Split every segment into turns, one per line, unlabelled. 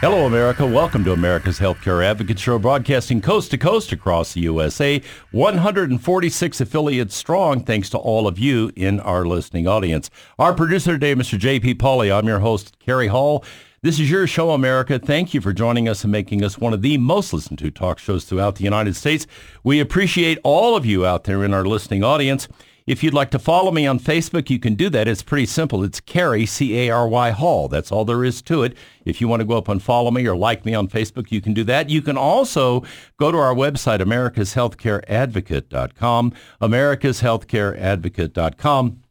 Hello, America. Welcome to America's Healthcare Advocate Show, broadcasting coast to coast across the USA. 146 affiliates strong, thanks to all of you in our listening audience. Our producer today, Mr. J.P. Pauly. I'm your host, Cary Hall. This is your show, America. Thank you for joining us and making us one of the most listened to talk shows throughout the United States. We appreciate all of you out there in our listening audience. If you'd like to follow me on Facebook, you can do that. It's pretty simple. It's Cary, C-A-R-Y Hall. That's all there is to it. If you want to go up and follow me or like me on Facebook, you can do that. You can also go to our website, americashealthcareadvocate.com, americashealthcareadvocate.com.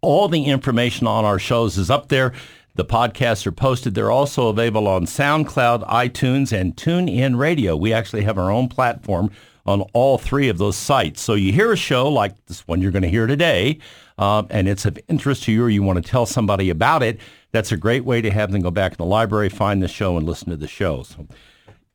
All the information on our shows is up there. The podcasts are posted. They're also available on SoundCloud, iTunes, and TuneIn Radio. We actually have our own platform on all three of those sites. So you hear a show like this one you're going to hear today, um, and it's of interest to you or you want to tell somebody about it, that's a great way to have them go back in the library, find the show, and listen to the show. So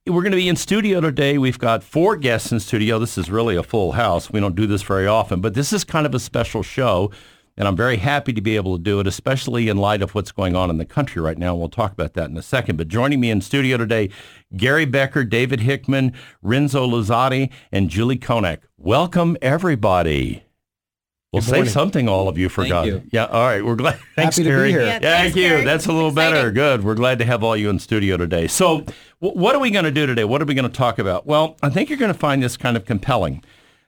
we're going to be in studio today. We've got four guests in studio. This is really a full house. We don't do this very often, but this is kind of a special show. And I'm very happy to be able to do it, especially in light of what's going on in the country right now. We'll talk about that in a second. But joining me in studio today, Gary Becker, David Hickman, Renzo Luzzati, and Julie Konak. Welcome, everybody. Well, say something, all of you forgot.
you.
Yeah, all right. We're glad. Thanks,
Happy to be
Gary.
here.
Yeah,
Yeah,
thank
thanks,
you.
Gary.
That's a little better. Good. We're glad to have all you in studio today. So, w- what are we going to do today? What are we going to talk about? Well, I think you're going to find this kind of compelling.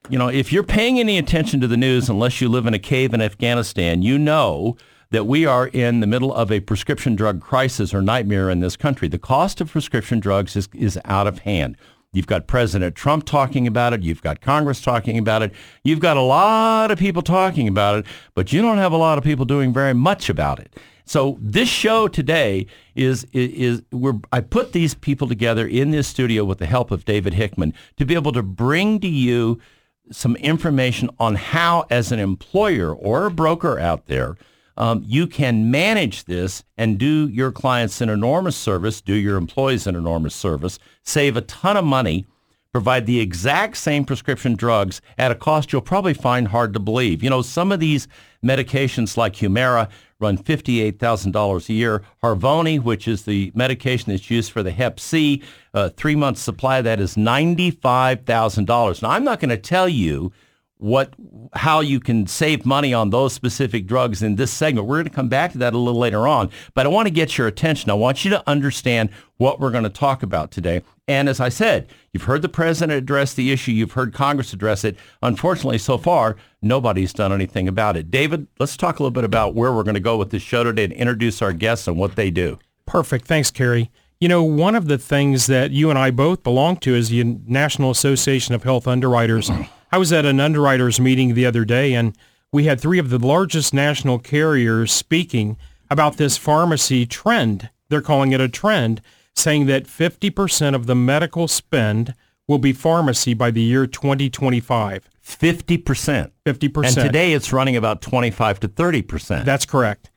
You know, if you're paying any attention to the news, unless you live in a cave in Afghanistan, you know that we are in the middle of a prescription drug crisis or nightmare in this country. The cost of prescription drugs is, is out of hand. You've got President Trump talking about it. You've got Congress talking about it. You've got a lot of people talking about it, but you don't have a lot of people doing very much about it. So this show today is is, is we're, I put these people together in this studio with the help of David Hickman to be able to bring to you some information on how, as an employer or a broker out there, um, you can manage this and do your clients an enormous service, do your employees an enormous service, save a ton of money, provide the exact same prescription drugs at a cost you'll probably find hard to believe. You know, some of these medications like Humira run $58,000 a year. Harvoni, which is the medication that's used for the Hep C, uh, three months supply that is $95,000. Now, I'm not going to tell you what how you can save money on those specific drugs in this segment. We're going to come back to that a little later on, but I want to get your attention. I want you to understand what we're going to talk about today. And as I said, you've heard the president address the issue, you've heard Congress address it. Unfortunately, so far, nobody's done anything about it. David, let's talk a little bit about where we're going to go with this show today and introduce our guests and what they do.
Perfect. Thanks, Cary. You know, one of the things that you and I both belong to is the National Association of Health Underwriters. I was at an underwriters meeting the other day, and we had three of the largest national carriers speaking about this pharmacy trend. They're calling it a trend, saying that 50% of the medical spend will be pharmacy by the year 2025.
50%.
50%.
And today it's running about 25 to 30%.
That's correct.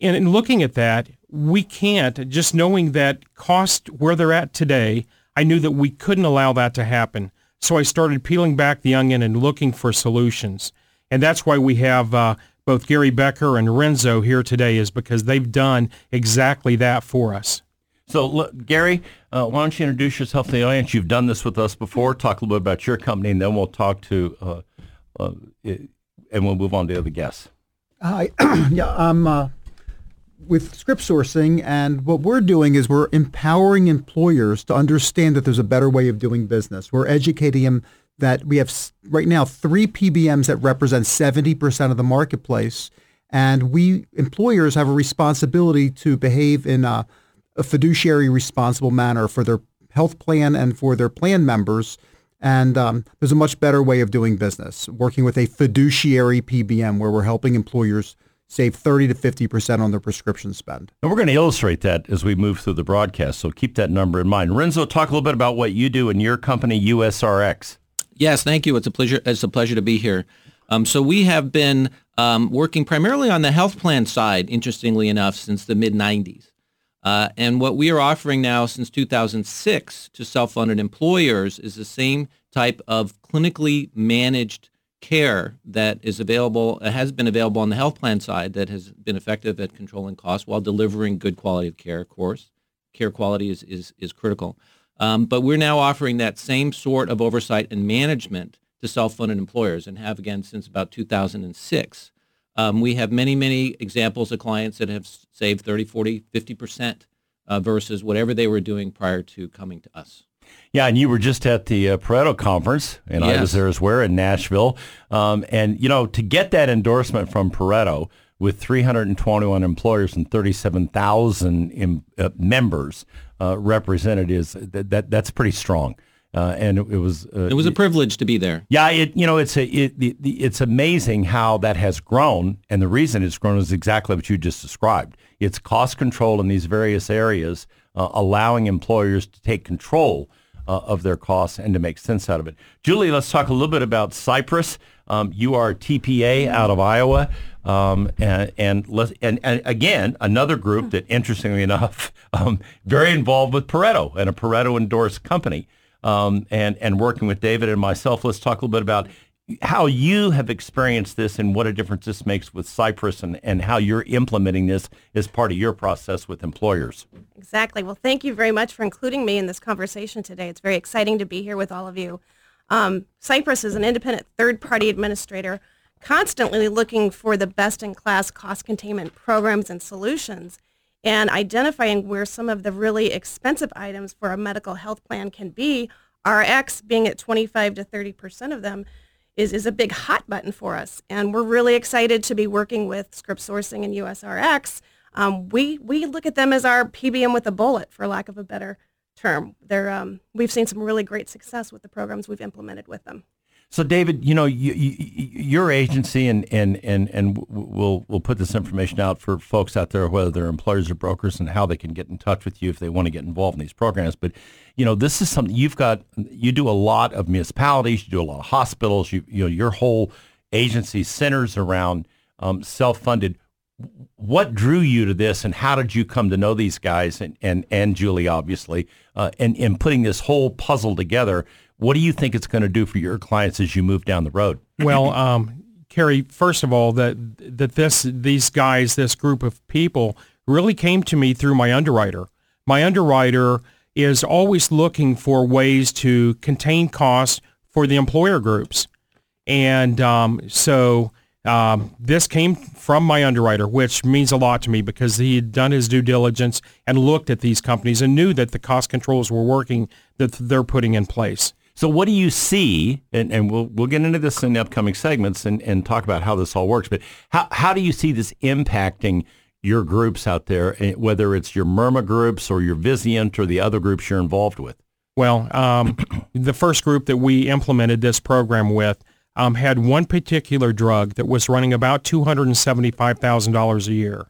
And in looking at that, we can't, just knowing that cost where they're at today, I knew that we couldn't allow that to happen. So I started peeling back the onion and looking for solutions. And that's why we have uh, both Gary Becker and Renzo here today is because they've done exactly that for us.
So, look, Gary, uh, why don't you introduce yourself to the audience? You've done this with us before. Talk a little bit about your company, and then we'll talk to, uh, uh, and we'll move on to the other guests.
Hi, yeah, I'm uh, with script sourcing, and what we're doing is we're empowering employers to understand that there's a better way of doing business. We're educating them that we have right now three PBMs that represent 70% of the marketplace. And we employers have a responsibility to behave in a, a fiduciary responsible manner for their health plan and for their plan members. And um, there's a much better way of doing business, working with a fiduciary PBM where we're helping employers save 30 to 50% on their prescription spend.
And we're going to illustrate that as we move through the broadcast, so keep that number in mind. Renzo, talk a little bit about what you do in your company, USRX.
Yes, thank you. It's a pleasure. It's a pleasure to be here. Um, so we have been um, working primarily on the health plan side, interestingly enough, since the mid 90s. Uh, and what we are offering now since 2006 to self-funded employers is the same type of clinically managed care that is available, uh, has been available on the health plan side that has been effective at controlling costs while delivering good quality of care, of course. Care quality is, is, is critical. Um, but we're now offering that same sort of oversight and management to self-funded employers and have again since about 2006. Um, we have many, many examples of clients that have saved 30, 40, 50% uh, versus whatever they were doing prior to coming to us.
Yeah, and you were just at the uh, Pareto conference, and I was there as well in Nashville. Um, and you know, to get that endorsement from Pareto with 321 employers and 37,000 im- uh, members uh, represented is that, that that's pretty strong. Uh, and it, it was uh,
It was a privilege to be there.
yeah, it you know it's a it, the, the, it's amazing how that has grown, and the reason it's grown is exactly what you just described. It's cost control in these various areas, uh, allowing employers to take control uh, of their costs and to make sense out of it. Julie, let's talk a little bit about Cypress. Um, you are TPA out of Iowa, um, and and, let's, and and again another group that, interestingly enough, um, very involved with Pareto and a Pareto endorsed company um, and and working with David and myself. Let's talk a little bit about how you have experienced this and what a difference this makes with Cypress and, and how you're implementing this as part of your process with employers.
Exactly. Well, thank you very much for including me in this conversation today. It's very exciting to be here with all of you. Um, Cypress is an independent third-party administrator constantly looking for the best-in-class cost containment programs and solutions and identifying where some of the really expensive items for a medical health plan can be. RX being at 25 to 30 percent of them is, is a big hot button for us. And we're really excited to be working with Script Sourcing and USRX. Um, we, we look at them as our PBM with a bullet, for lack of a better term. They're, um, we've seen some really great success with the programs we've implemented with them.
So, David, you know, you, you, your agency, and, and, and, and we'll, we'll put this information out for folks out there, whether they're employers or brokers, and how they can get in touch with you if they want to get involved in these programs. But, you know, this is something you've got, you do a lot of municipalities, you do a lot of hospitals, you, you know, your whole agency centers around um, self-funded. What drew you to this, and how did you come to know these guys and, and, and Julie, obviously, uh, and, and putting this whole puzzle together? What do you think it's going to do for your clients as you move down the road?
Well, um, Cary, first of all, that that this these guys, this group of people, really came to me through my underwriter. My underwriter is always looking for ways to contain costs for the employer groups, and um, so um, this came from my underwriter, which means a lot to me because he had done his due diligence and looked at these companies and knew that the cost controls were working that they're putting in place.
So what do you see, and, and we'll, we'll get into this in the upcoming segments and, and talk about how this all works, but how, how do you see this impacting your groups out there, eh, whether it's your Myrma groups or your Vizient or the other groups you're involved with?
Well, um, the first group that we implemented this program with um, had one particular drug that was running about $275,000 a year.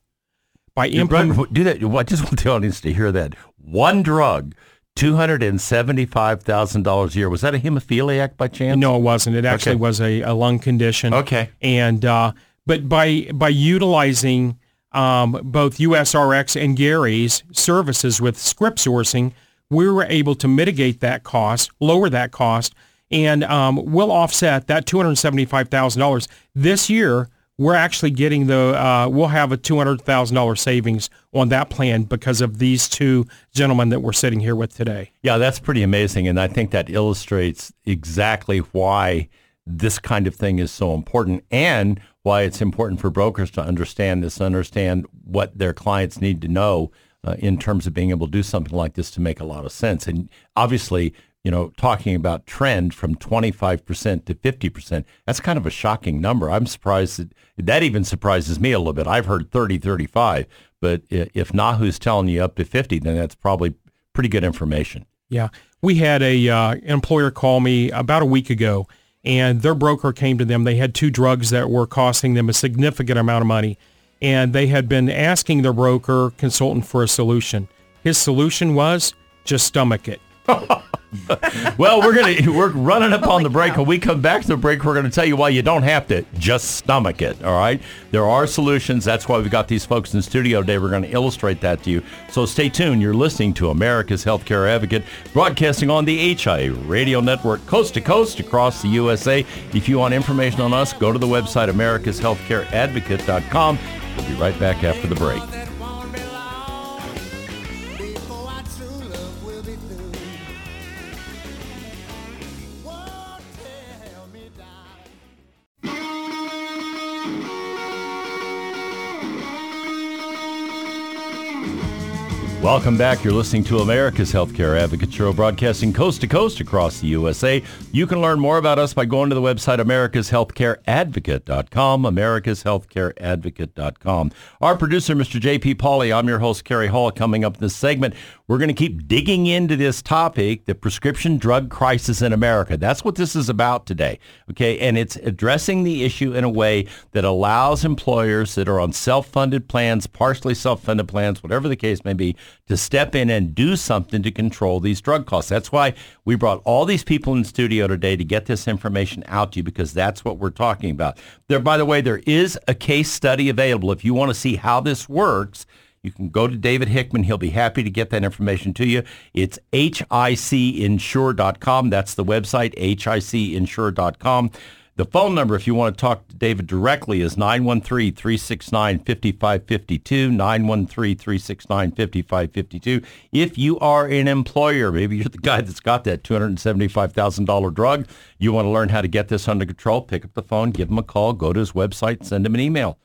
By implement-
do that. I just want the audience to hear that. One drug, $275,000 a year. Was that a hemophiliac by chance?
No, it wasn't. It actually
Okay.
was a, a lung condition.
Okay.
And uh, but by by utilizing um, both USRX and Gary's services with script sourcing, we were able to mitigate that cost, lower that cost, and um, we'll offset that two hundred seventy-five thousand dollars this year. We're actually getting the uh, we'll have a two hundred thousand dollars savings on that plan because of these two gentlemen that we're sitting here with today.
Yeah, that's pretty amazing. And I think that illustrates exactly why this kind of thing is so important and why it's important for brokers to understand this, understand what their clients need to know uh, in terms of being able to do something like this to make a lot of sense. And obviously, you know, talking about trend from 25% to 50%. That's kind of a shocking number. I'm surprised that that even surprises me a little bit. I've heard 30, 35, but if NAHU's telling you up to 50, then that's probably pretty good information.
Yeah. We had a uh, employer call me about a week ago and their broker came to them. They had two drugs that were costing them a significant amount of money and they had been asking their broker consultant for a solution. His solution was just stomach it.
well, we're gonna we're running up oh on the break. When we come back to the break, we're gonna tell you why you don't have to just stomach it. All right, there are solutions. That's why we've got these folks in the studio today. We're going to illustrate that to you. So stay tuned. You're listening to America's Healthcare Advocate, broadcasting on the HIA Radio Network, coast to coast across the USA. If you want information on us, go to the website americashealthcareadvocate.com. We'll be right back after the break. Welcome back. You're listening to America's Healthcare Advocate Show, broadcasting coast to coast across the USA. You can learn more about us by going to the website americashealthcareadvocate.com, americashealthcareadvocate.com. Our producer, Mr. J.P. Pauly, I'm your host, Cary Hall. Coming up in this segment, we're going to keep digging into this topic, the prescription drug crisis in America. That's what this is about today, okay? And it's addressing the issue in a way that allows employers that are on self-funded plans, partially self-funded plans, whatever the case may be, to step in and do something to control these drug costs. That's why we brought all these people in the studio today to get this information out to you because that's what we're talking about. There, by the way, there is a case study available. If you want to see how this works, you can go to David Hickman. He'll be happy to get that information to you. It's hicinsure.com. That's the website, hicinsure.com. The phone number, if you want to talk to David directly, is 913-369-5552, 913-369-5552. If you are an employer, maybe you're the guy that's got that $275,000 drug, you want to learn how to get this under control, pick up the phone, give him a call, go to his website, send him an email.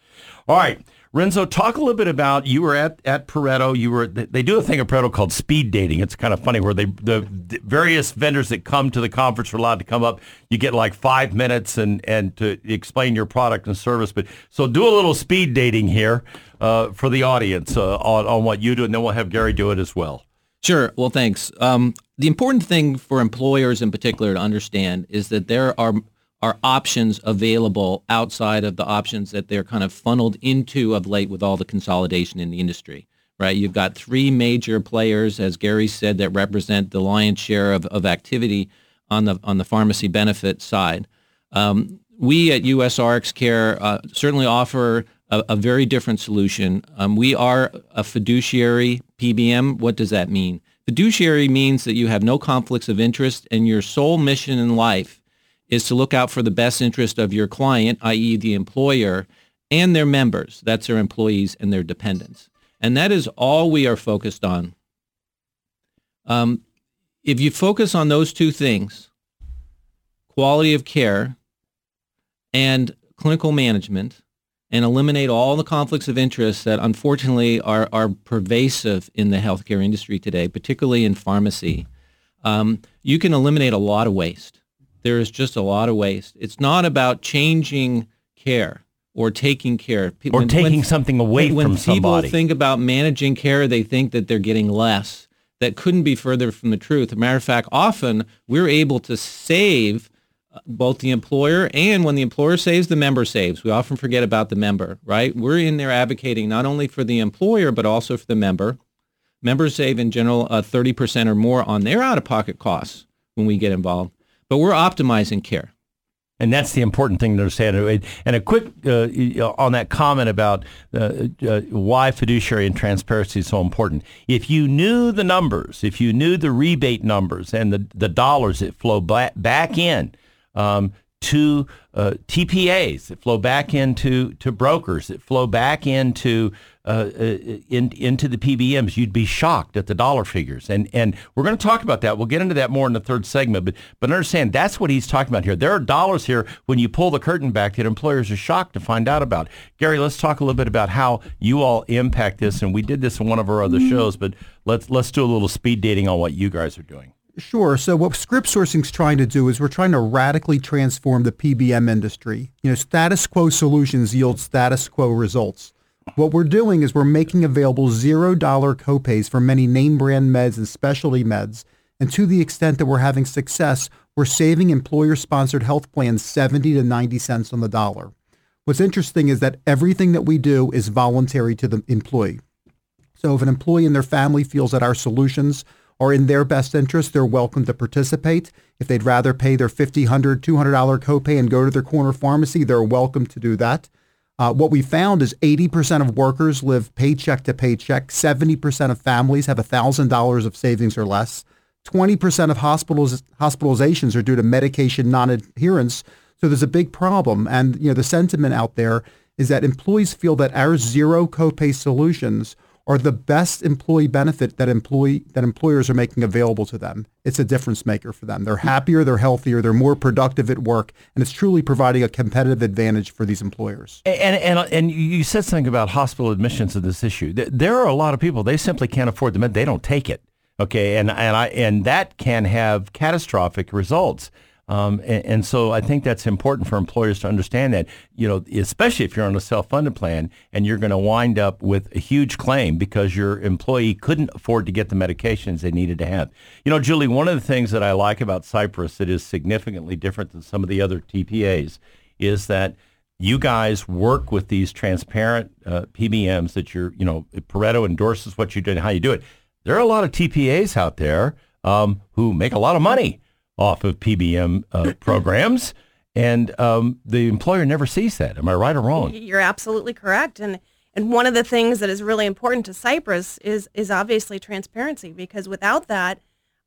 All right. Renzo, talk a little bit about you were at, at Pareto. You were they do a thing at Pareto called speed dating. It's kind of funny where they the, the, various vendors that come to the conference are allowed to come up. You get like five minutes and and to explain your product and service. But so do a little speed dating here uh, for the audience uh, on on what you do, and then we'll have Gary do it as well.
Sure. Well, thanks. Um, the important thing for employers in particular to understand is that there are are options available outside of the options that they're kind of funneled into of late with all the consolidation in the industry, right? You've got three major players, as Gary said, that represent the lion's share of, of activity on the on the pharmacy benefit side. Um, we at USRX Care uh, certainly offer a, a, very different solution. Um, we are a fiduciary PBM. What does that mean? Fiduciary means that you have no conflicts of interest and your sole mission in life is to look out for the best interest of your client, i.e. the employer, and their members. That's their employees and their dependents. And that is all we are focused on. Um, if you focus on those two things, quality of care and clinical management, and eliminate all the conflicts of interest that unfortunately are, are pervasive in the healthcare industry today, particularly in pharmacy, um, you can eliminate a lot of waste there is just a lot of waste. It's not about changing care or taking care.
Or when, taking when, something away
when,
from somebody.
When people think about managing care, they think that they're getting less. That couldn't be further from the truth. As a matter of fact, often we're able to save uh, both the employer and when the employer saves, the member saves. We often forget about the member, right? We're in there advocating not only for the employer, but also for the member. Members save in general uh, 30% or more on their out-of-pocket costs when we get involved but we're optimizing care.
And that's the important thing to understand. And a quick uh, on that comment about uh, uh, why fiduciary and transparency is so important. If you knew the numbers, if you knew the rebate numbers and the, the dollars that flow back, back in um, to uh, TPAs, that flow back into to brokers, that flow back into uh, uh, in, into the PBMs, you'd be shocked at the dollar figures. And and we're going to talk about that. We'll get into that more in the third segment. But but understand that's what he's talking about here. There are dollars here when you pull the curtain back that employers are shocked to find out about. Gary, let's talk a little bit about how you all impact this. And we did this in one of our other mm-hmm. shows, but let's let's do a little speed dating on what you guys are doing.
Sure. So what script sourcing is trying to do is we're trying to radically transform the PBM industry. You know, status quo solutions yield status quo results. What we're doing is we're making available zero dollar copays for many name brand meds and specialty meds. And to the extent that we're having success, we're saving employer sponsored health plans 70 to 90 cents on the dollar. What's interesting is that everything that we do is voluntary to the employee. So if an employee and their family feels that our solutions are in their best interest, they're welcome to participate. If they'd rather pay their $50, $100, $200 copay and go to their corner pharmacy, they're welcome to do that. Uh, what we found is 80% of workers live paycheck to paycheck. 70% of families have $1,000 of savings or less. 20% of hospitals, hospitalizations are due to medication non-adherence. So there's a big problem. And you know the sentiment out there is that employees feel that our zero copay solutions are the best employee benefit that employee that employers are making available to them. It's a difference maker for them. They're happier, they're healthier, they're more productive at work, and it's truly providing a competitive advantage for these employers.
And and and you said something about hospital admissions of this issue. There are a lot of people they simply can't afford the med; they don't take it. Okay, and and I and that can have catastrophic results. Um, and, and, so I think that's important for employers to understand that, you know, especially if you're on a self-funded plan and you're going to wind up with a huge claim because your employee couldn't afford to get the medications they needed to have. You know, Julie, one of the things that I like about Cypress that is significantly different than some of the other TPAs is that you guys work with these transparent uh, PBMs that you're, you know, Pareto endorses what you do and how you do it. There are a lot of TPAs out there um, who make a lot of money off of PBM uh, programs, and um, the employer never sees that. Am I right or wrong?
You're absolutely correct, and and one of the things that is really important to Cypress is is obviously transparency, because without that,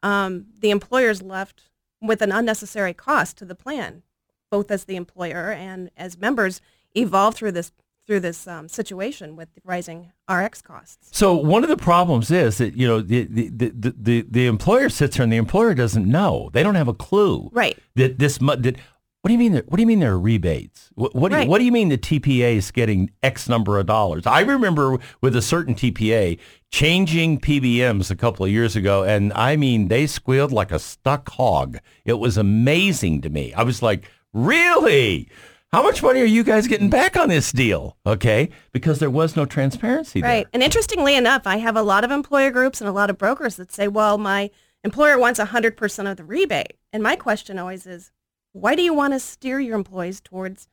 um, the employer is left with an unnecessary cost to the plan, both as the employer and as members evolve through this through this um, situation with rising RX costs.
So one of the problems is that you know the the, the, the, the employer sits there and the employer doesn't know. They don't have a clue.
Right.
That this that what do you mean? What do you mean there are rebates? What, what, do you, what do you mean the TPA is getting X number of dollars? I remember with a certain TPA changing PBMs a couple of years ago, and I mean they squealed like a stuck hog. It was amazing to me. I was like, really? How much money are you guys getting back on this deal? Okay, because there was no transparency
right.
there.
And interestingly enough, I have a lot of employer groups and a lot of brokers that say, well, my employer wants 100% of the rebate. And my question always is, why do you want to steer your employees towards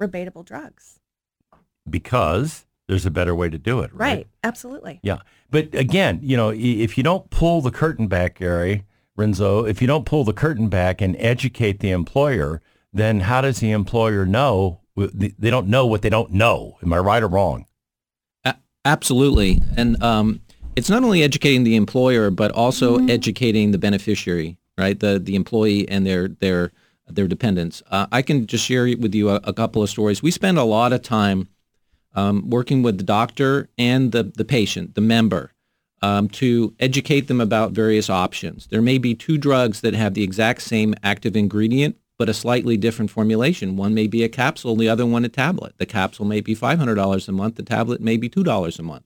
rebatable drugs?
Because there's a better way to do it, right?
Right, absolutely.
Yeah. But again, you know, if you don't pull the curtain back, Gary Renzo, if you don't pull the curtain back and educate the employer, then how does the employer know? They don't know what they don't know. Am I right or wrong?
absolutely. And um, it's not only educating the employer, but also mm-hmm. educating the beneficiary, right? The the employee and their their their dependents. Uh, I can just share with you a, a, couple of stories. We spend a lot of time um, working with the doctor and the, the patient, the member, um, to educate them about various options. There may be two drugs that have the exact same active ingredient, but a slightly different formulation. One may be a capsule, the other one a tablet. The capsule may be $500 a month, the tablet may be $2 a month.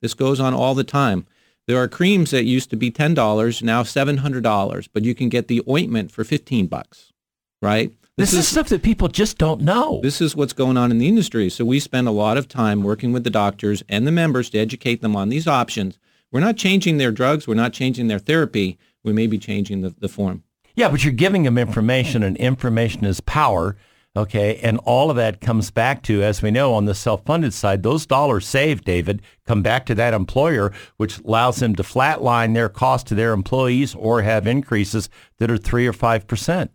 This goes on all the time. There are creams that used to be $10, now $700, but you can get the ointment for 15 bucks, right?
This, this is, is stuff that people just don't know.
This is what's going on in the industry. So we spend a lot of time working with the doctors and the members to educate them on these options. We're not changing their drugs. We're not changing their therapy. We may be changing the, the form.
Yeah, but you're giving them information, and information is power. Okay, and all of that comes back to, as we know, on the self-funded side, those dollars saved, David, come back to that employer, which allows them to flatline their cost to their employees or have increases that are three or five percent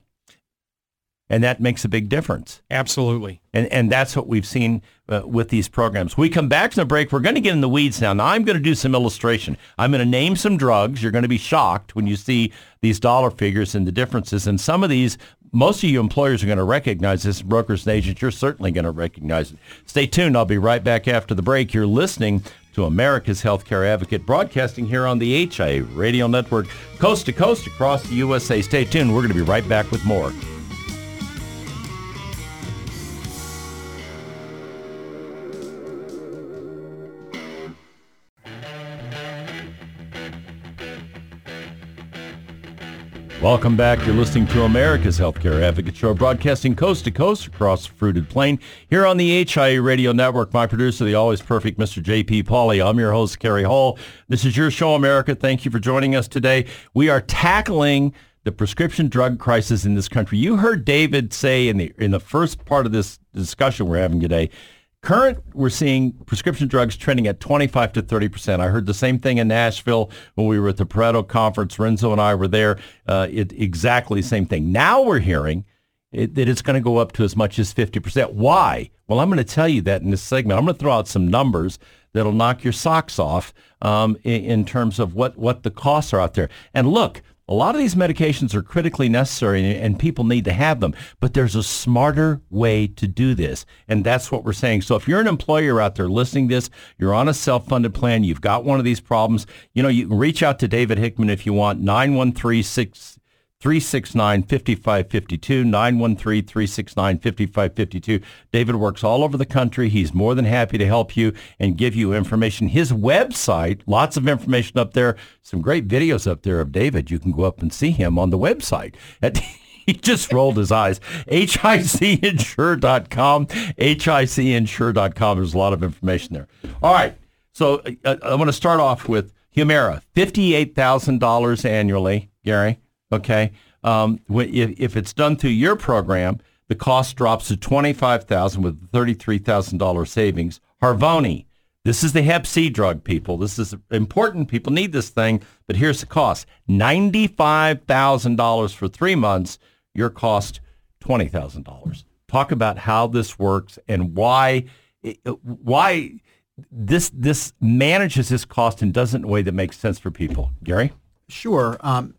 and that makes a big difference.
Absolutely.
And and that's what we've seen uh, with these programs. We come back from the break. We're going to get in the weeds now. Now I'm going to do some illustration. I'm going to name some drugs. You're going to be shocked when you see these dollar figures and the differences. And some of these, most of you employers are going to recognize this. Brokers and agents, you're certainly going to recognize it. Stay tuned. I'll be right back after the break. You're listening to America's Healthcare Advocate, broadcasting here on the HIA Radio Network, coast to coast across the USA. Stay tuned. We're going to be right back with more. Welcome back. You're listening to America's Healthcare Advocate Show, broadcasting coast to coast across the fruited plain here on the HIA Radio Network. My producer, the always perfect Mr. J.P. Pauly. I'm your host, Cary Hall. This is your show, America. Thank you for joining us today. We are tackling the prescription drug crisis in this country. You heard David say in the in the first part of this discussion we're having today Current, we're seeing prescription drugs trending at 25 to 30 percent. I heard the same thing in Nashville when we were at the Pareto conference. Renzo and I were there. Uh, it, exactly the same thing. Now we're hearing it, that it's going to go up to as much as 50 percent. Why? Well, I'm going to tell you that in this segment. I'm going to throw out some numbers that'll knock your socks off um, in, in terms of what, what the costs are out there. And look, a lot of these medications are critically necessary and people need to have them, but there's a smarter way to do this. And that's what we're saying. So if you're an employer out there listening to this, you're on a self-funded plan, you've got one of these problems, you know, you can reach out to David Hickman if you want, 913 369 5552, 913 369 5552. David works all over the country. He's more than happy to help you and give you information. His website, lots of information up there, some great videos up there of David. You can go up and see him on the website. At, he just rolled his eyes. HICinsure.com, HICinsure.com. There's a lot of information there. All right. So uh, I want to start off with Humira, $58,000 annually, Gary. Okay. Um, if, if it's done through your program, the cost drops to twenty-five thousand with thirty-three thousand dollars savings. Harvoni, this is the Hep C drug, people. This is important. People need this thing, but here's the cost: ninety-five thousand dollars for three months. Your cost twenty thousand dollars. Talk about how this works and why why this this manages this cost and does it in a way that makes sense for people. Gary.
Sure. Um,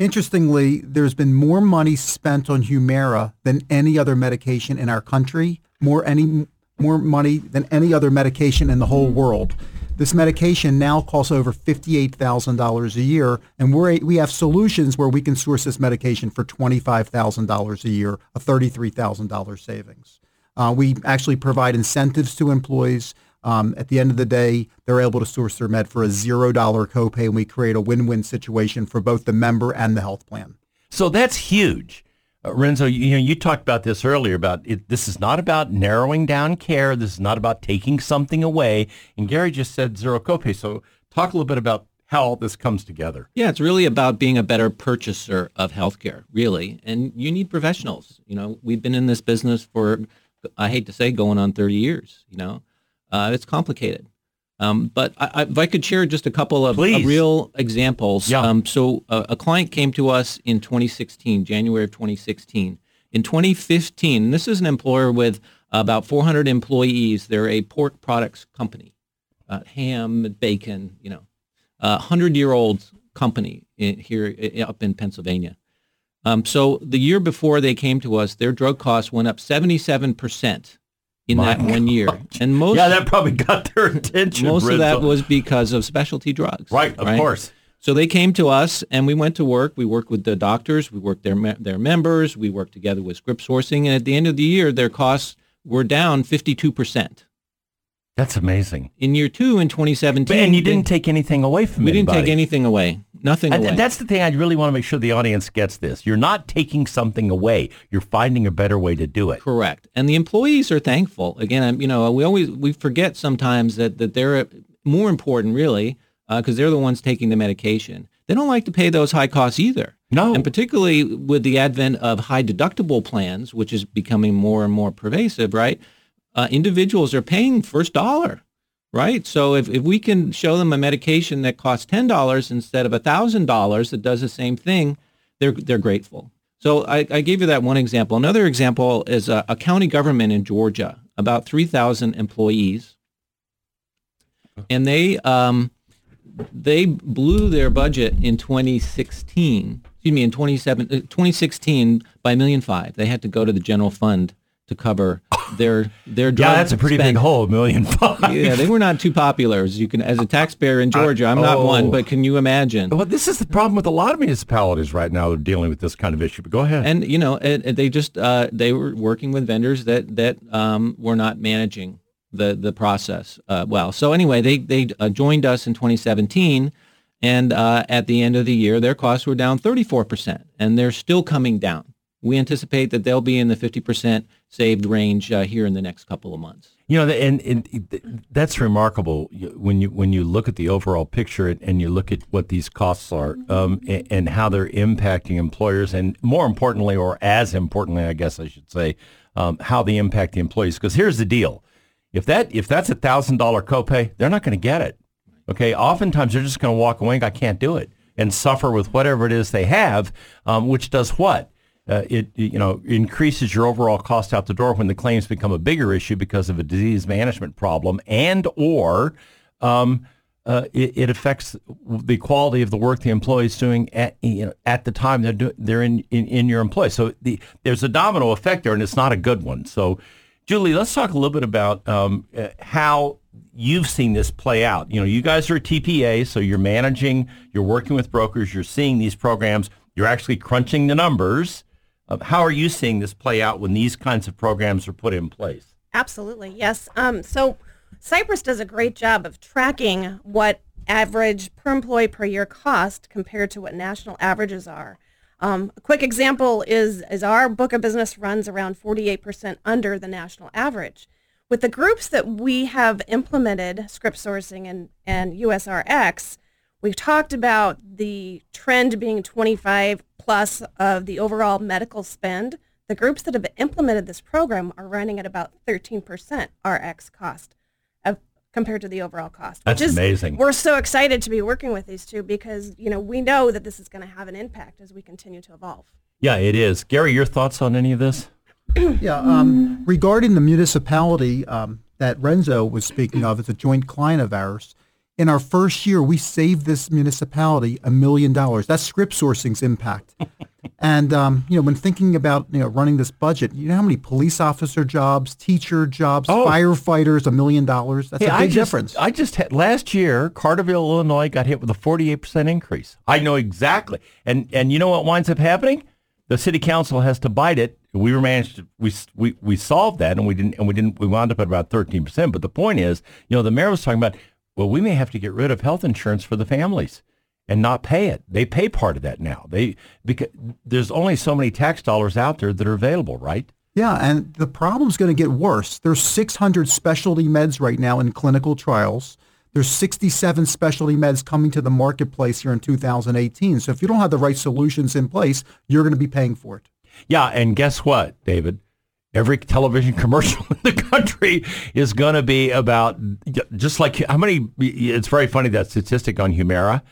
Interestingly, there's been more money spent on Humira than any other medication in our country, more any more money than any other medication in the whole world. This medication now costs over $58,000 a year, and we we have solutions where we can source this medication for $25,000 a year, a $33,000 savings. Uh, we actually provide incentives to employees um, at the end of the day, they're able to source their med for a zero dollar copay, and we create a win-win situation for both the member and the health plan.
So that's huge. Uh, Renzo, you, know, you talked about this earlier about it, this is not about narrowing down care. This is not about taking something away. And Gary just said zero copay. So talk a little bit about how all this comes together.
Yeah, it's really about being a better purchaser of healthcare, really. And you need professionals. You know, we've been in this business for, I hate to say, going on 30 years, you know. Uh, it's complicated. Um, but I, I, if I could share just a couple of, real examples.
Yeah. Um,
so uh, a client came to us in 2016, January of 2016. In 2015, this is an employer with about 400 employees. They're a pork products company, uh, ham, bacon, you know, a hundred-year-old company in, here up in Pennsylvania. Um, so the year before they came to us, their drug costs went up 77 percent in My that God. one year.
And most yeah, that probably got their attention.
Most of that was because of specialty drugs.
Right, of
right?
course.
So they came to us, and we went to work. We worked with the doctors. We worked their their members. We worked together with script sourcing, and at the end of the year, their costs were down fifty two percent.
That's amazing.
In year two, in 2017,
but, and you didn't take anything away from me.
we
anybody.
didn't take anything away. Nothing away.
That's the thing. I really want to make sure the audience gets this. You're not taking something away. You're finding a better way to do it.
Correct. And the employees are thankful. Again, you know, we always we forget sometimes that that they're more important, really, because uh, they're the ones taking the medication. They don't like to pay those high costs either.
No.
And particularly with the advent of high deductible plans, which is becoming more and more pervasive, right? Uh, individuals are paying first dollar right? So if, if we can show them a medication that costs $10 instead of $1,000 that does the same thing, they're, they're grateful. So I, I gave you that one example. Another example is a, a county government in Georgia, about 3,000 employees. And they, um, they blew their budget in 2016, excuse me, in 27, uh, 2016 by a million five. They had to go to the general fund to cover their their drug
yeah that's a pretty
spend.
big hole a million five
yeah they were not too popular as you can as a taxpayer in georgia i'm not oh. one but can you imagine
well this is the problem with a lot of municipalities right now that are dealing with this kind of issue but go ahead
and you know it, it, they just uh, they were working with vendors that that um, were not managing the the process uh, well so anyway they they uh, joined us in 2017 And uh, at the end of the year, their costs were down 34%, and they're still coming down. We anticipate that they'll be in the 50% saved range uh, here in the next couple of months.
You know, and, and that's remarkable when you when you look at the overall picture and you look at what these costs are um, and, and, how they're impacting employers, and more importantly, or as importantly, I guess I should say, um, how they impact the employees. Because here's the deal: if that if that's a thousand dollar copay, they're not going to get it. Okay, oftentimes they're just going to walk away. and I can't do it, and suffer with whatever it is they have, um, which does what uh, it you know increases your overall cost out the door when the claims become a bigger issue because of a disease management problem and or um, uh, it, it, affects the quality of the work the employee is doing at you know at the time they're do, they're in, in, in your employ. So the, there's a domino effect there, and it's not a good one. So, Julie, let's talk a little bit about um, uh, how you've seen this play out. You know, you guys are a TPA, so you're managing, you're working with brokers, you're seeing these programs, you're actually crunching the numbers how are you seeing this play out when these kinds of programs are put in place?
Absolutely, yes. Um, so Cypress does a great job of tracking what average per employee per year cost compared to what national averages are. Um, a quick example is, is our book of business runs around 48% under the national average. With the groups that we have implemented, script sourcing and, and USRX, we've talked about the trend being 25 plus of the overall medical spend, the groups that have implemented this program are running at about 13% RX cost of, compared to the overall cost.
That's is, amazing.
We're so excited to be working with these two because, you know, we know that this is going to have an impact as we continue to evolve.
Yeah, it is. Gary, your thoughts on any of this?
yeah, um, regarding the municipality um, that Renzo was speaking of, it's a joint client of ours in our first year, we saved this municipality a million dollars. That's script sourcing's impact. and um, you know, when thinking about you know running this budget, you know how many police officer jobs, teacher jobs, oh. firefighters, a million dollars. That's hey, a big
I just,
difference.
I just had last year, Carterville, Illinois, got hit with a forty-eight percent increase. I know exactly, and and you know what winds up happening? The city council has to bite it. We managed to, we, we we solved that, and we didn't and we didn't we wound up at about thirteen percent. But the point is, you know, the mayor was talking about well, we may have to get rid of health insurance for the families and not pay it. They pay part of that now. They because there's only so many tax dollars out there that are available, right?
Yeah, and the problem's going to get worse. There's 600 specialty meds right now in clinical trials. There's 67 specialty meds coming to the marketplace here in 2018. So if you don't have the right solutions in place, you're going to be paying for it.
Yeah, and guess what, David? Every television commercial in the country is going to be about just like how many it's very funny that statistic on humira.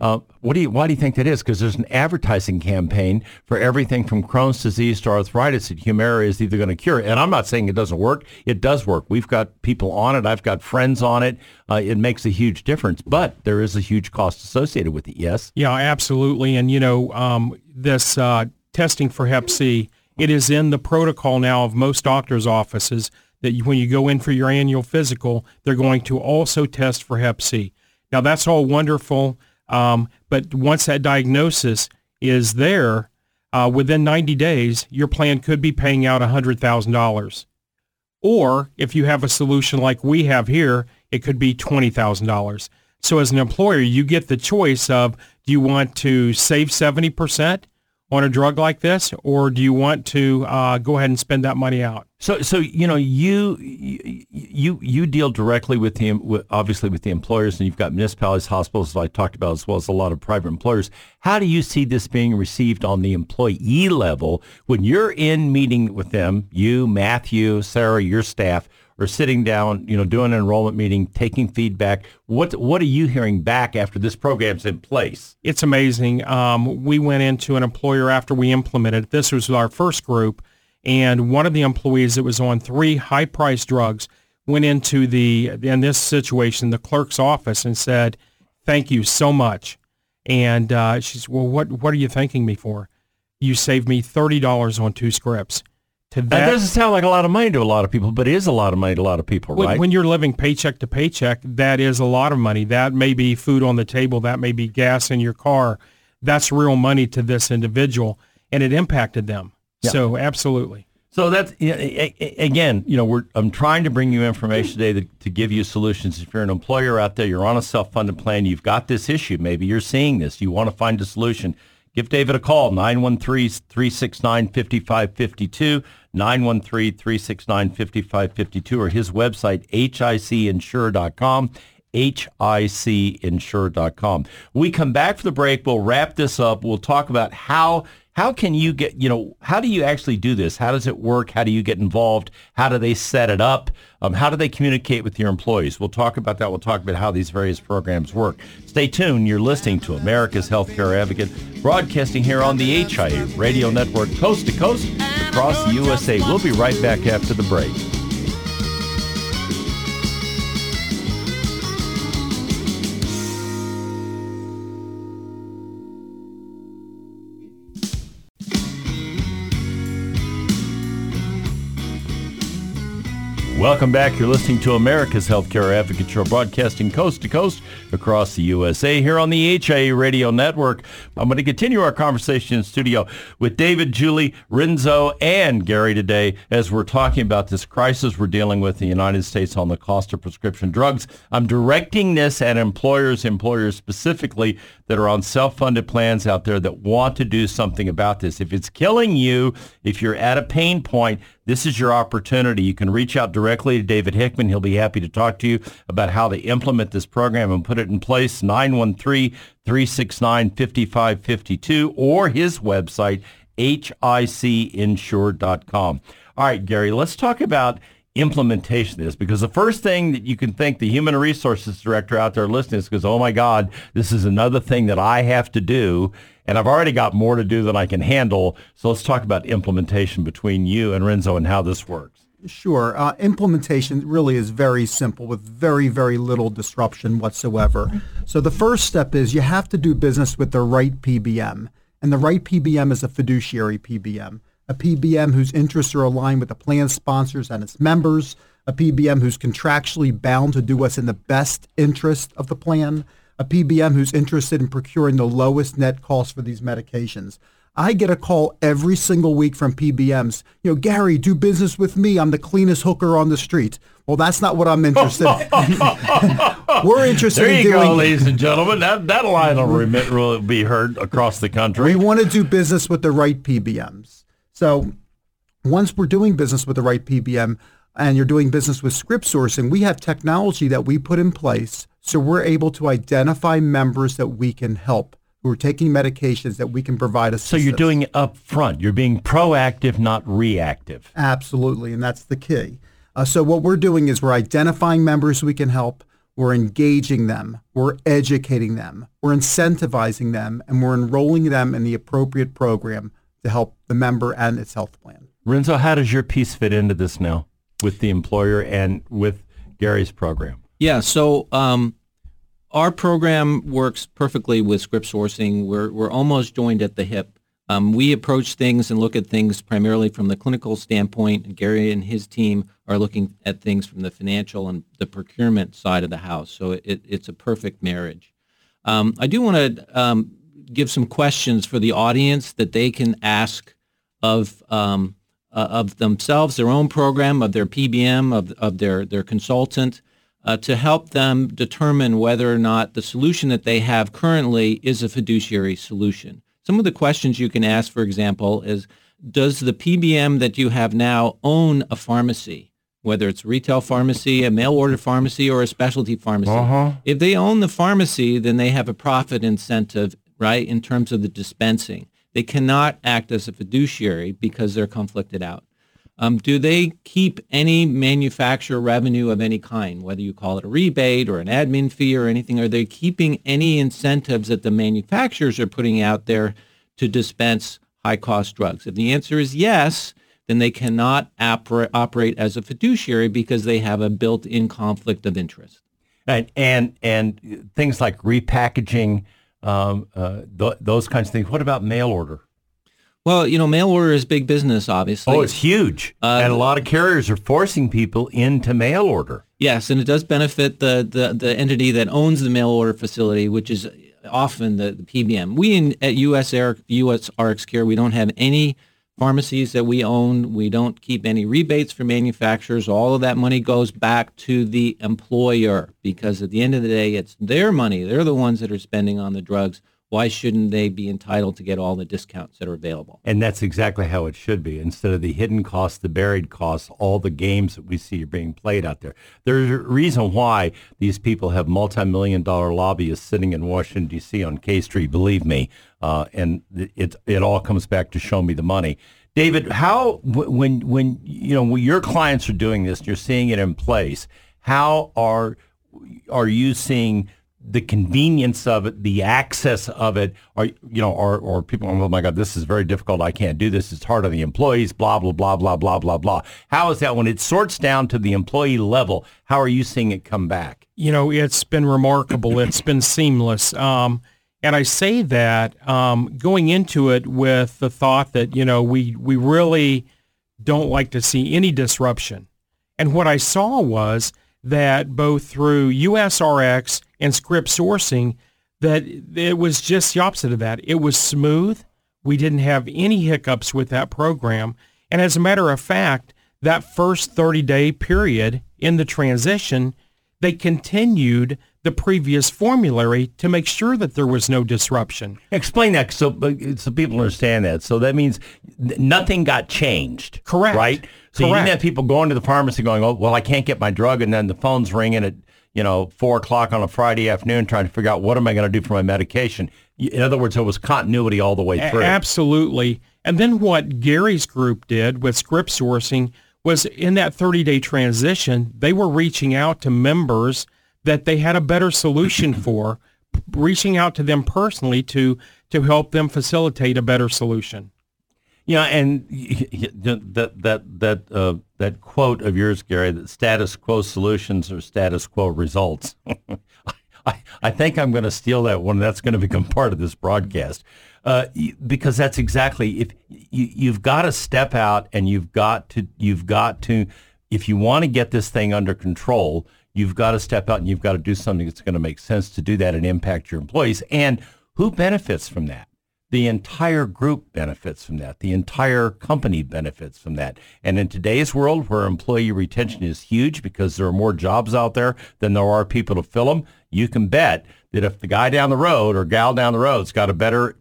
Uh, what do you why do you think that is? Because there's an advertising campaign for everything from crohn's disease to arthritis that humira is either going to cure and i'm not saying it doesn't work. It does work. We've got people on it. I've got friends on it. Uh, it makes a huge difference. But there is a huge cost associated with it. Yes?
Yeah absolutely. And you know um, this uh, testing for hep c it is in the protocol now of most doctors' offices that you, when you go in for your annual physical, they're going to also test for Hep C. Now that's all wonderful, um, but once that diagnosis is there, uh, within 90 days, your plan could be paying out $100,000. Or if you have a solution like we have here, it could be $20,000. So as an employer, you get the choice of do you want to save 70% on a drug like this, or do you want to uh, go ahead and spend that money out?
So, so you know, you you you deal directly with the obviously with the employers, and you've got municipalities, hospitals, as I talked about, as well as a lot of private employers. How do you see this being received on the employee level when you're in meeting with them? You, Matthew, Sarah, your staff or sitting down, you know, doing an enrollment meeting, taking feedback. What what are you hearing back after this program's in place?
It's amazing. Um, we went into an employer after we implemented. This was our first group, and one of the employees that was on three high-priced drugs went into the in this situation the clerk's office and said, "Thank you so much." And uh, she's, "Well, what what are you thanking me for? You saved me thirty dollars on two scripts."
To that. That doesn't sound like a lot of money to a lot of people, but it is a lot of money to a lot of people,
when,
right?
When you're living paycheck to paycheck, that is a lot of money. That may be food on the table. That may be gas in your car. That's real money to this individual, and it impacted them. Yeah. So absolutely.
So that's you know, again, you know, we're I'm trying to bring you information today to, to give you solutions. If you're an employer out there, you're on a self-funded plan, you've got this issue, maybe you're seeing this, you want to find a solution. Give David a call, 913-369-5552, 913-369-5552, or his website, hicinsure.com, hicinsure.com. We come back for the break. We'll wrap this up. We'll talk about how how can you get, you know, how do you actually do this? How does it work? How do you get involved? How do they set it up? Um, how do they communicate with your employees? We'll talk about that. We'll talk about how these various programs work. Stay tuned. You're listening to America's Healthcare Advocate, broadcasting here on the HIA Radio Network, coast to coast across the USA. We'll be right back after the break. Well Welcome back. You're listening to America's Healthcare Advocate Show, broadcasting coast to coast across the USA here on the HIA Radio Network. I'm going to continue our conversation in studio with David, Julie, Renzo, and Gary today as we're talking about this crisis we're dealing with in the United States on the cost of prescription drugs. I'm directing this at employers, employers specifically that are on self-funded plans out there that want to do something about this. If it's killing you, if you're at a pain point, this is your opportunity. You can reach out directly David Hickman. He'll be happy to talk to you about how to implement this program and put it in place. 913-369-5552 or his website, hicinsured.com. All right, Gary, let's talk about implementation of this because the first thing that you can think the human resources director out there listening is goes, oh my God, this is another thing that I have to do. And I've already got more to do than I can handle. So let's talk about implementation between you and Renzo and how this works.
Sure. Uh, implementation really is very simple with very, very little disruption whatsoever. So the first step is you have to do business with the right PBM. And the right PBM is a fiduciary PBM, a PBM whose interests are aligned with the plan sponsors and its members, a PBM who's contractually bound to do what's in the best interest of the plan, a PBM who's interested in procuring the lowest net cost for these medications. I get a call every single week from PBMs. You know, Gary, do business with me. I'm the cleanest hooker on the street. Well, that's not what I'm interested in. We're interested
There
in
you
doing.
go, ladies and gentlemen. That that line will, remit, will be heard across the country.
We want to do business with the right PBMs. So once we're doing business with the right PBM and you're doing business with script sourcing, we have technology that we put in place so we're able to identify members that we can help who are taking medications that we can provide
a
So
you're doing it up front. You're being proactive, not reactive.
Absolutely, and that's the key. Uh, so what we're doing is we're identifying members we can help, we're engaging them, we're educating them, we're incentivizing them, and we're enrolling them in the appropriate program to help the member and its health plan.
Renzo, how does your piece fit into this now with the employer and with Gary's program?
Yeah, so um, our program works perfectly with script sourcing. We're, we're almost joined at the hip. Um, we approach things and look at things primarily from the clinical standpoint. Gary and his team are looking at things from the financial and the procurement side of the house. So it, it's a perfect marriage. Um, I do want to um, give some questions for the audience that they can ask of um, uh, of themselves, their own program, of their PBM, of, of their, their consultant, uh, to help them determine whether or not the solution that they have currently is a fiduciary solution. Some of the questions you can ask, for example, is does the PBM that you have now own a pharmacy, whether it's a retail pharmacy, a mail order pharmacy, or a specialty pharmacy?
Uh-huh.
If they own the pharmacy, then they have a profit incentive, right, in terms of the dispensing. They cannot act as a fiduciary because they're conflicted out. Um, do they keep any manufacturer revenue of any kind, whether you call it a rebate or an admin fee or anything? Are they keeping any incentives that the manufacturers are putting out there to dispense high-cost drugs? If the answer is yes, then they cannot oper- operate as a fiduciary because they have a built-in conflict of interest.
And and and things like repackaging, um, uh, th- those kinds of things. What about mail order?
Well, you know, mail order is big business, obviously.
Oh, it's huge,
Uh,
and a lot of carriers are forcing people into mail order.
Yes, and it does benefit the, the, the entity that owns the mail order facility, which is often the, the PBM. We in, at US, Air, US RX Care, we don't have any pharmacies that we own. We don't keep any rebates for manufacturers. All of that money goes back to the employer because at the end of the day, it's their money. They're the ones that are spending on the drugs. Why shouldn't they be entitled to get all the discounts that are available?
And that's exactly how it should be. Instead of the hidden costs, the buried costs, all the games that we see are being played out there. There's a reason why these people have multi-million dollar lobbyists sitting in Washington, D.C. on K Street, believe me. Uh, and it, it all comes back to show me the money. David, how when when you know when your clients are doing this, you're seeing it in place. How are are you seeing the convenience of it, the access of it, or you know, or or people, oh my God, this is very difficult. I can't do this. It's hard on the employees. Blah blah blah blah blah blah blah. How is that when it sorts down to the employee level? How are you seeing it come back?
You know, it's been remarkable. it's been seamless. Um, and I say that um, going into it with the thought that you know we we really don't like to see any disruption. And what I saw was that both through USRX and script sourcing, that it was just the opposite of that. It was smooth. We didn't have any hiccups with that program. And as a matter of fact, that first 30-day period in the transition, they continued the previous formulary to make sure that there was no disruption.
Explain that so so people understand that. So that means nothing got changed.
Correct.
Right. So
Correct.
you didn't have people going to the pharmacy going, "Oh, well, I can't get my drug," and then the phone's ringing at you know four o'clock on a Friday afternoon trying to figure out what am I going to do for my medication. In other words, there was continuity all the way through.
A- absolutely. And then what Gary's group did with script sourcing was in that 30-day transition, they were reaching out to members that they had a better solution for, reaching out to them personally to to help them facilitate a better solution.
Yeah, and that that that uh, that quote of yours, Gary, that status quo solutions are status quo results. I, I think I'm going to steal that one. That's going to become part of this broadcast uh, because that's exactly if you, you've got to step out and you've got to you've got to if you want to get this thing under control, you've got to step out and you've got to do something that's going to make sense to do that and impact your employees. And who benefits from that? The entire group benefits from that. The entire company benefits from that. And in today's world where employee retention is huge because there are more jobs out there than there are people to fill them, you can bet that if the guy down the road or gal down the road's got a better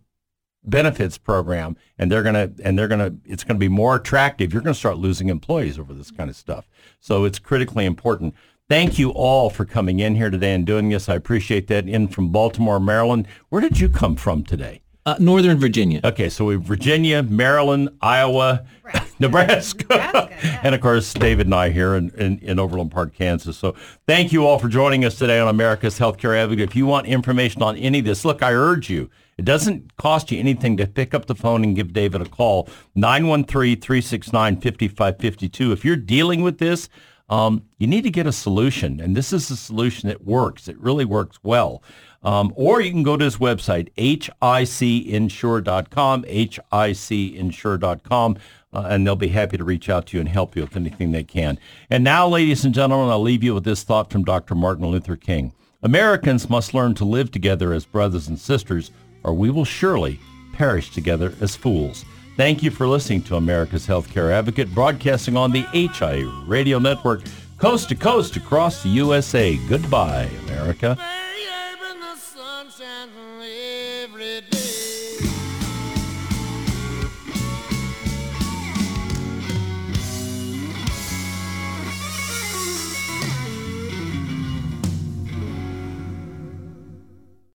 benefits program and they're going to and they're going to it's going to be more attractive you're going to start losing employees over this kind of stuff so it's critically important thank you all for coming in here today and doing this i appreciate that in from baltimore maryland where did you come from today
uh, Northern Virginia.
Okay, so we have Virginia, Maryland, Iowa, Nebraska, Nebraska. Nebraska yeah. and of course David and I here in, in, in, Overland Park, Kansas. So thank you all for joining us today on America's Healthcare Advocate. If you want information on any of this, look, I urge you, it doesn't cost you anything to pick up the phone and give David a call, 913-369-5552. If you're dealing with this, um, you need to get a solution, and this is a solution that works. It really works well. Um, or you can go to his website, hicinsure.com, hicinsure.com, uh, and they'll be happy to reach out to you and help you with anything they can. And now, ladies and gentlemen, I'll leave you with this thought from Dr. Martin Luther King. Americans must learn to live together as brothers and sisters, or we will surely perish together as fools. Thank you for listening to America's Healthcare Advocate, broadcasting on the HI Radio Network, coast to coast across the USA. Goodbye, America.